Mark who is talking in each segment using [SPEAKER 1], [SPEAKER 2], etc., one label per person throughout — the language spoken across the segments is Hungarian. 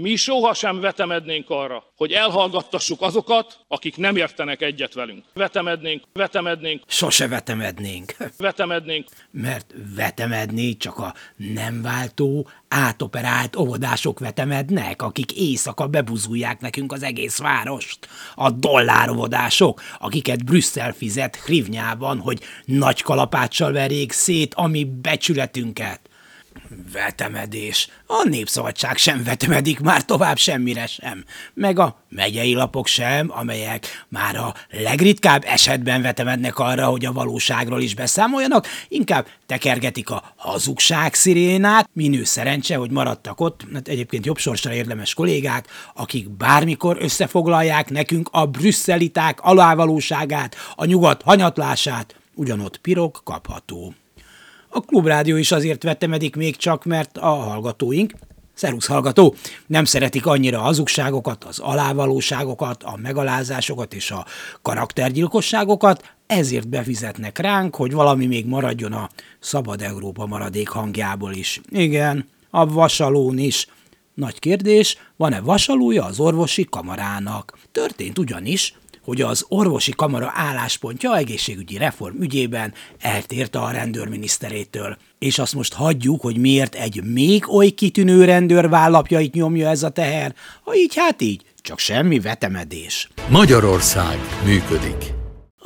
[SPEAKER 1] Mi sohasem vetemednénk arra, hogy elhallgattassuk azokat, akik nem értenek egyet velünk. Vetemednénk, vetemednénk,
[SPEAKER 2] Sose vetemednénk,
[SPEAKER 1] vetemednénk,
[SPEAKER 2] mert vetemedni csak a nem váltó, átoperált óvodások vetemednek, akik éjszaka bebuzulják nekünk az egész várost. A dollárovodások, akiket Brüsszel fizet hrivnyában, hogy nagy kalapáccsal verjék szét a mi becsületünket. Vetemedés. A népszabadság sem vetemedik már tovább semmire sem. Meg a megyei lapok sem, amelyek már a legritkább esetben vetemednek arra, hogy a valóságról is beszámoljanak, inkább tekergetik a hazugság szirénát. Minő szerencse, hogy maradtak ott, hát egyébként jobb sorsra érdemes kollégák, akik bármikor összefoglalják nekünk a brüsszeliták alávalóságát, a nyugat hanyatlását, ugyanott pirok kapható. A klubrádió is azért vetemedik még csak, mert a hallgatóink, Szerusz hallgató, nem szeretik annyira a hazugságokat, az alávalóságokat, a megalázásokat és a karaktergyilkosságokat, ezért befizetnek ránk, hogy valami még maradjon a Szabad Európa maradék hangjából is. Igen, a vasalón is. Nagy kérdés, van-e vasalója az orvosi kamarának? Történt ugyanis, hogy az orvosi kamara álláspontja egészségügyi reform ügyében eltért a rendőrminiszterétől. És azt most hagyjuk, hogy miért egy még oly kitűnő rendőr vállapjait nyomja ez a teher, ha így hát így, csak semmi vetemedés.
[SPEAKER 3] Magyarország működik.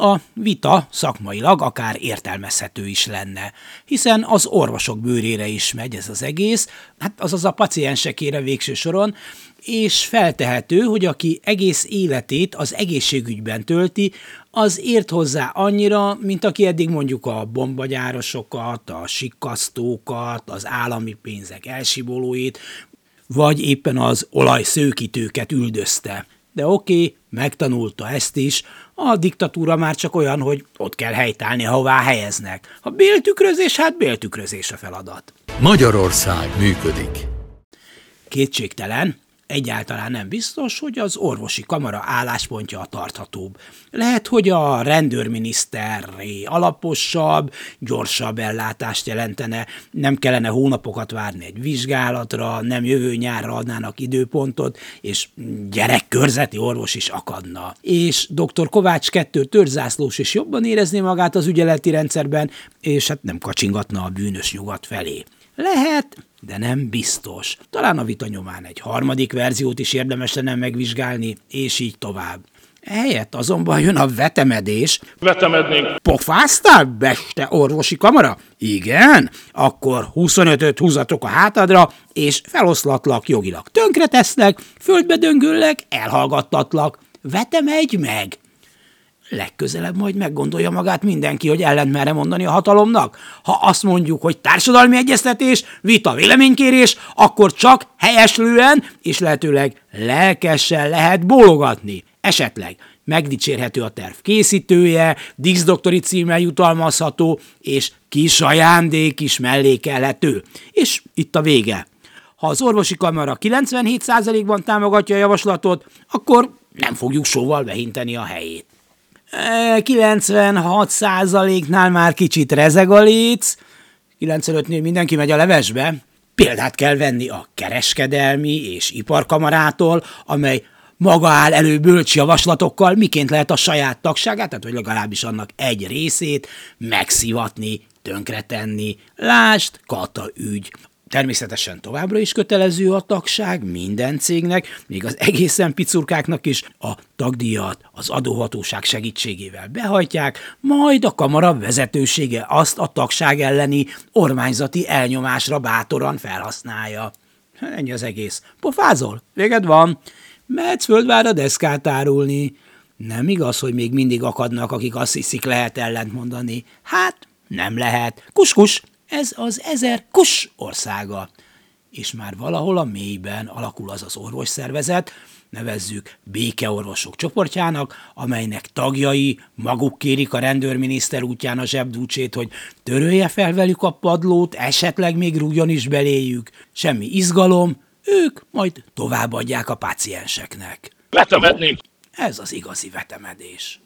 [SPEAKER 2] A vita szakmailag akár értelmezhető is lenne, hiszen az orvosok bőrére is megy ez az egész, hát azaz a paciensekére végső soron, és feltehető, hogy aki egész életét az egészségügyben tölti, az ért hozzá annyira, mint aki eddig mondjuk a bombagyárosokat, a sikkasztókat, az állami pénzek elsibolóit, vagy éppen az olajszőkítőket üldözte. De oké, megtanulta ezt is, a diktatúra már csak olyan, hogy ott kell helytállni, ahová helyeznek. Ha béltükrözés, hát béltükrözés a feladat.
[SPEAKER 3] Magyarország működik.
[SPEAKER 2] Kétségtelen, egyáltalán nem biztos, hogy az orvosi kamara álláspontja a tarthatóbb. Lehet, hogy a rendőrminiszterré alaposabb, gyorsabb ellátást jelentene, nem kellene hónapokat várni egy vizsgálatra, nem jövő nyárra adnának időpontot, és gyerekkörzeti orvos is akadna. És dr. Kovács kettő törzászlós is jobban érezné magát az ügyeleti rendszerben, és hát nem kacsingatna a bűnös nyugat felé. Lehet, de nem biztos. Talán a vita nyomán egy harmadik verziót is érdemes lenne megvizsgálni, és így tovább. Helyett azonban jön a vetemedés.
[SPEAKER 1] vetemednénk,
[SPEAKER 2] Pofáztál, beste orvosi kamara? Igen? Akkor 25-öt húzatok a hátadra, és feloszlatlak jogilag. Tönkreteszlek, földbe döngöllek, elhallgattatlak. Vetemedj meg! Legközelebb majd meggondolja magát mindenki, hogy ellent merre mondani a hatalomnak. Ha azt mondjuk, hogy társadalmi egyeztetés, vita, véleménykérés, akkor csak helyeslően és lehetőleg lelkesen lehet bólogatni. Esetleg megdicsérhető a terv készítője, Dix doktori címmel jutalmazható, és kis ajándék is mellékelhető. És itt a vége. Ha az orvosi kamara 97%-ban támogatja a javaslatot, akkor nem fogjuk sóval behinteni a helyét. 96 százaléknál már kicsit rezeg a léc, 95-nél mindenki megy a levesbe. Példát kell venni a kereskedelmi és iparkamarától, amely maga áll elő bölcs javaslatokkal, miként lehet a saját tagságát, tehát hogy legalábbis annak egy részét megszivatni, tönkretenni. Lást, Kata ügy. Természetesen továbbra is kötelező a tagság minden cégnek, még az egészen picurkáknak is a tagdíjat az adóhatóság segítségével behajtják, majd a kamara vezetősége azt a tagság elleni ormányzati elnyomásra bátoran felhasználja. Ennyi az egész. Pofázol? Véged van. Mehetsz földvára deszkát árulni. Nem igaz, hogy még mindig akadnak, akik azt hiszik lehet ellent mondani. Hát, nem lehet. Kuskus, ez az ezer kus országa. És már valahol a mélyben alakul az az orvosszervezet, nevezzük békeorvosok csoportjának, amelynek tagjai maguk kérik a rendőrminiszter útján a zsebdúcsét, hogy törölje fel velük a padlót, esetleg még rúgjon is beléjük. Semmi izgalom, ők majd továbbadják a pácienseknek.
[SPEAKER 1] Vetemednénk.
[SPEAKER 2] Ez az igazi vetemedés.